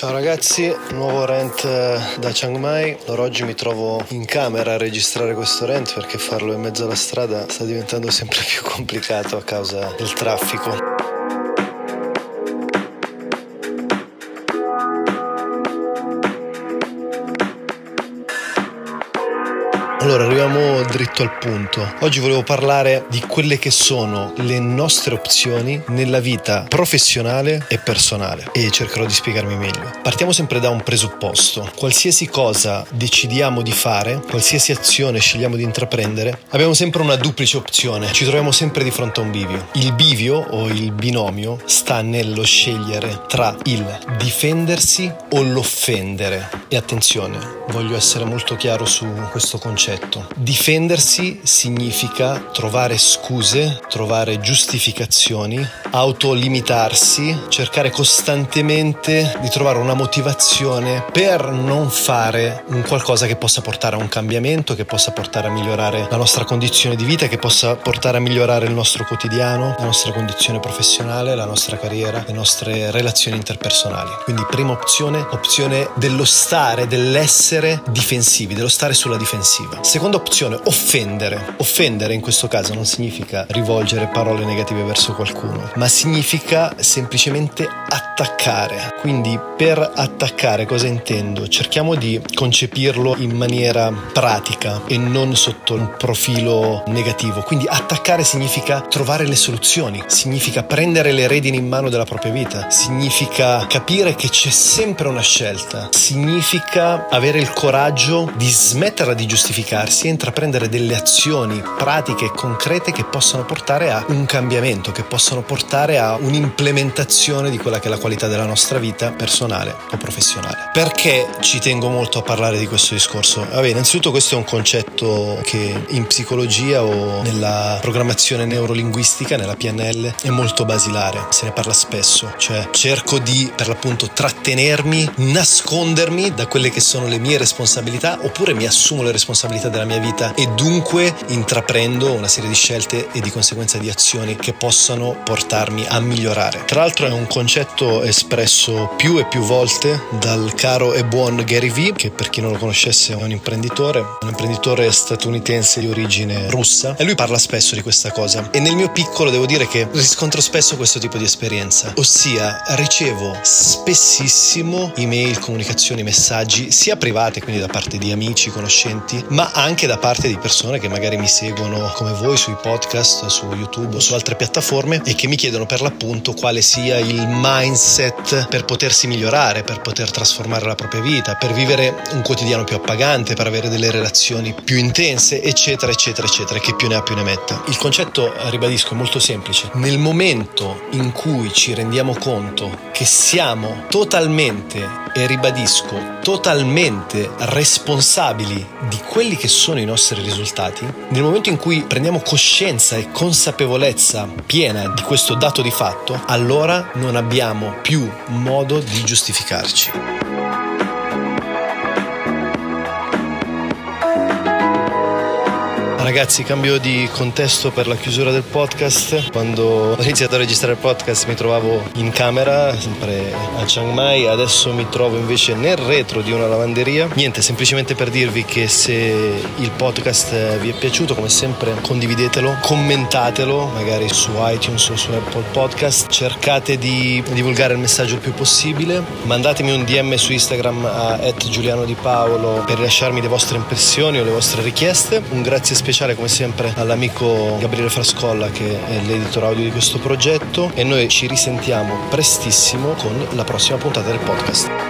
Ciao ragazzi, nuovo rent eh, da Chiang Mai. Allora oggi mi trovo in camera a registrare questo rent perché farlo in mezzo alla strada sta diventando sempre più complicato a causa del traffico. Allora, arriviamo dritto al punto. Oggi volevo parlare di quelle che sono le nostre opzioni nella vita professionale e personale e cercherò di spiegarmi meglio. Partiamo sempre da un presupposto. Qualsiasi cosa decidiamo di fare, qualsiasi azione scegliamo di intraprendere, abbiamo sempre una duplice opzione. Ci troviamo sempre di fronte a un bivio. Il bivio o il binomio sta nello scegliere tra il difendersi o l'offendere. E attenzione, voglio essere molto chiaro su questo concetto concetto. Difendersi significa trovare scuse, trovare giustificazioni, autolimitarsi, cercare costantemente di trovare una motivazione per non fare un qualcosa che possa portare a un cambiamento, che possa portare a migliorare la nostra condizione di vita, che possa portare a migliorare il nostro quotidiano, la nostra condizione professionale, la nostra carriera, le nostre relazioni interpersonali. Quindi prima opzione, opzione dello stare, dell'essere difensivi, dello stare sulla difensiva. Seconda opzione, offendere. Offendere in questo caso non significa rivolgere parole negative verso qualcuno, ma significa semplicemente attaccare. Quindi per attaccare cosa intendo? Cerchiamo di concepirlo in maniera pratica e non sotto un profilo negativo. Quindi attaccare significa trovare le soluzioni, significa prendere le redini in mano della propria vita, significa capire che c'è sempre una scelta, significa avere il coraggio di smetterla di giustificare pianificarsi e intraprendere delle azioni pratiche e concrete che possano portare a un cambiamento, che possano portare a un'implementazione di quella che è la qualità della nostra vita personale o professionale. Perché ci tengo molto a parlare di questo discorso? Vabbè, innanzitutto questo è un concetto che in psicologia o nella programmazione neurolinguistica, nella PNL, è molto basilare, se ne parla spesso, cioè cerco di per l'appunto trattenermi, nascondermi da quelle che sono le mie responsabilità oppure mi assumo le responsabilità qualità della mia vita e dunque intraprendo una serie di scelte e di conseguenza di azioni che possano portarmi a migliorare. Tra l'altro è un concetto espresso più e più volte dal caro e buon Gary Vee, che per chi non lo conoscesse è un imprenditore, un imprenditore statunitense di origine russa e lui parla spesso di questa cosa e nel mio piccolo devo dire che riscontro spesso questo tipo di esperienza, ossia ricevo spessissimo email, comunicazioni, messaggi sia private, quindi da parte di amici, conoscenti, ma anche da parte di persone che magari mi seguono come voi sui podcast, su YouTube o su altre piattaforme e che mi chiedono per l'appunto quale sia il mindset per potersi migliorare, per poter trasformare la propria vita, per vivere un quotidiano più appagante, per avere delle relazioni più intense, eccetera, eccetera, eccetera, che più ne ha più ne metta. Il concetto, ribadisco, è molto semplice. Nel momento in cui ci rendiamo conto che siamo totalmente, e ribadisco, totalmente responsabili di quelli che sono i nostri risultati, nel momento in cui prendiamo coscienza e consapevolezza piena di questo dato di fatto, allora non abbiamo più modo di giustificarci. Ragazzi, cambio di contesto per la chiusura del podcast. Quando ho iniziato a registrare il podcast mi trovavo in camera, sempre a Chiang Mai, adesso mi trovo invece nel retro di una lavanderia. Niente, semplicemente per dirvi che se il podcast vi è piaciuto, come sempre condividetelo, commentatelo, magari su iTunes o su Apple Podcast, cercate di divulgare il messaggio il più possibile, mandatemi un DM su Instagram a Giuliano Di Paolo per lasciarmi le vostre impressioni o le vostre richieste. Un grazie speciale speciale come sempre all'amico Gabriele Frascolla che è l'editor audio di questo progetto e noi ci risentiamo prestissimo con la prossima puntata del podcast.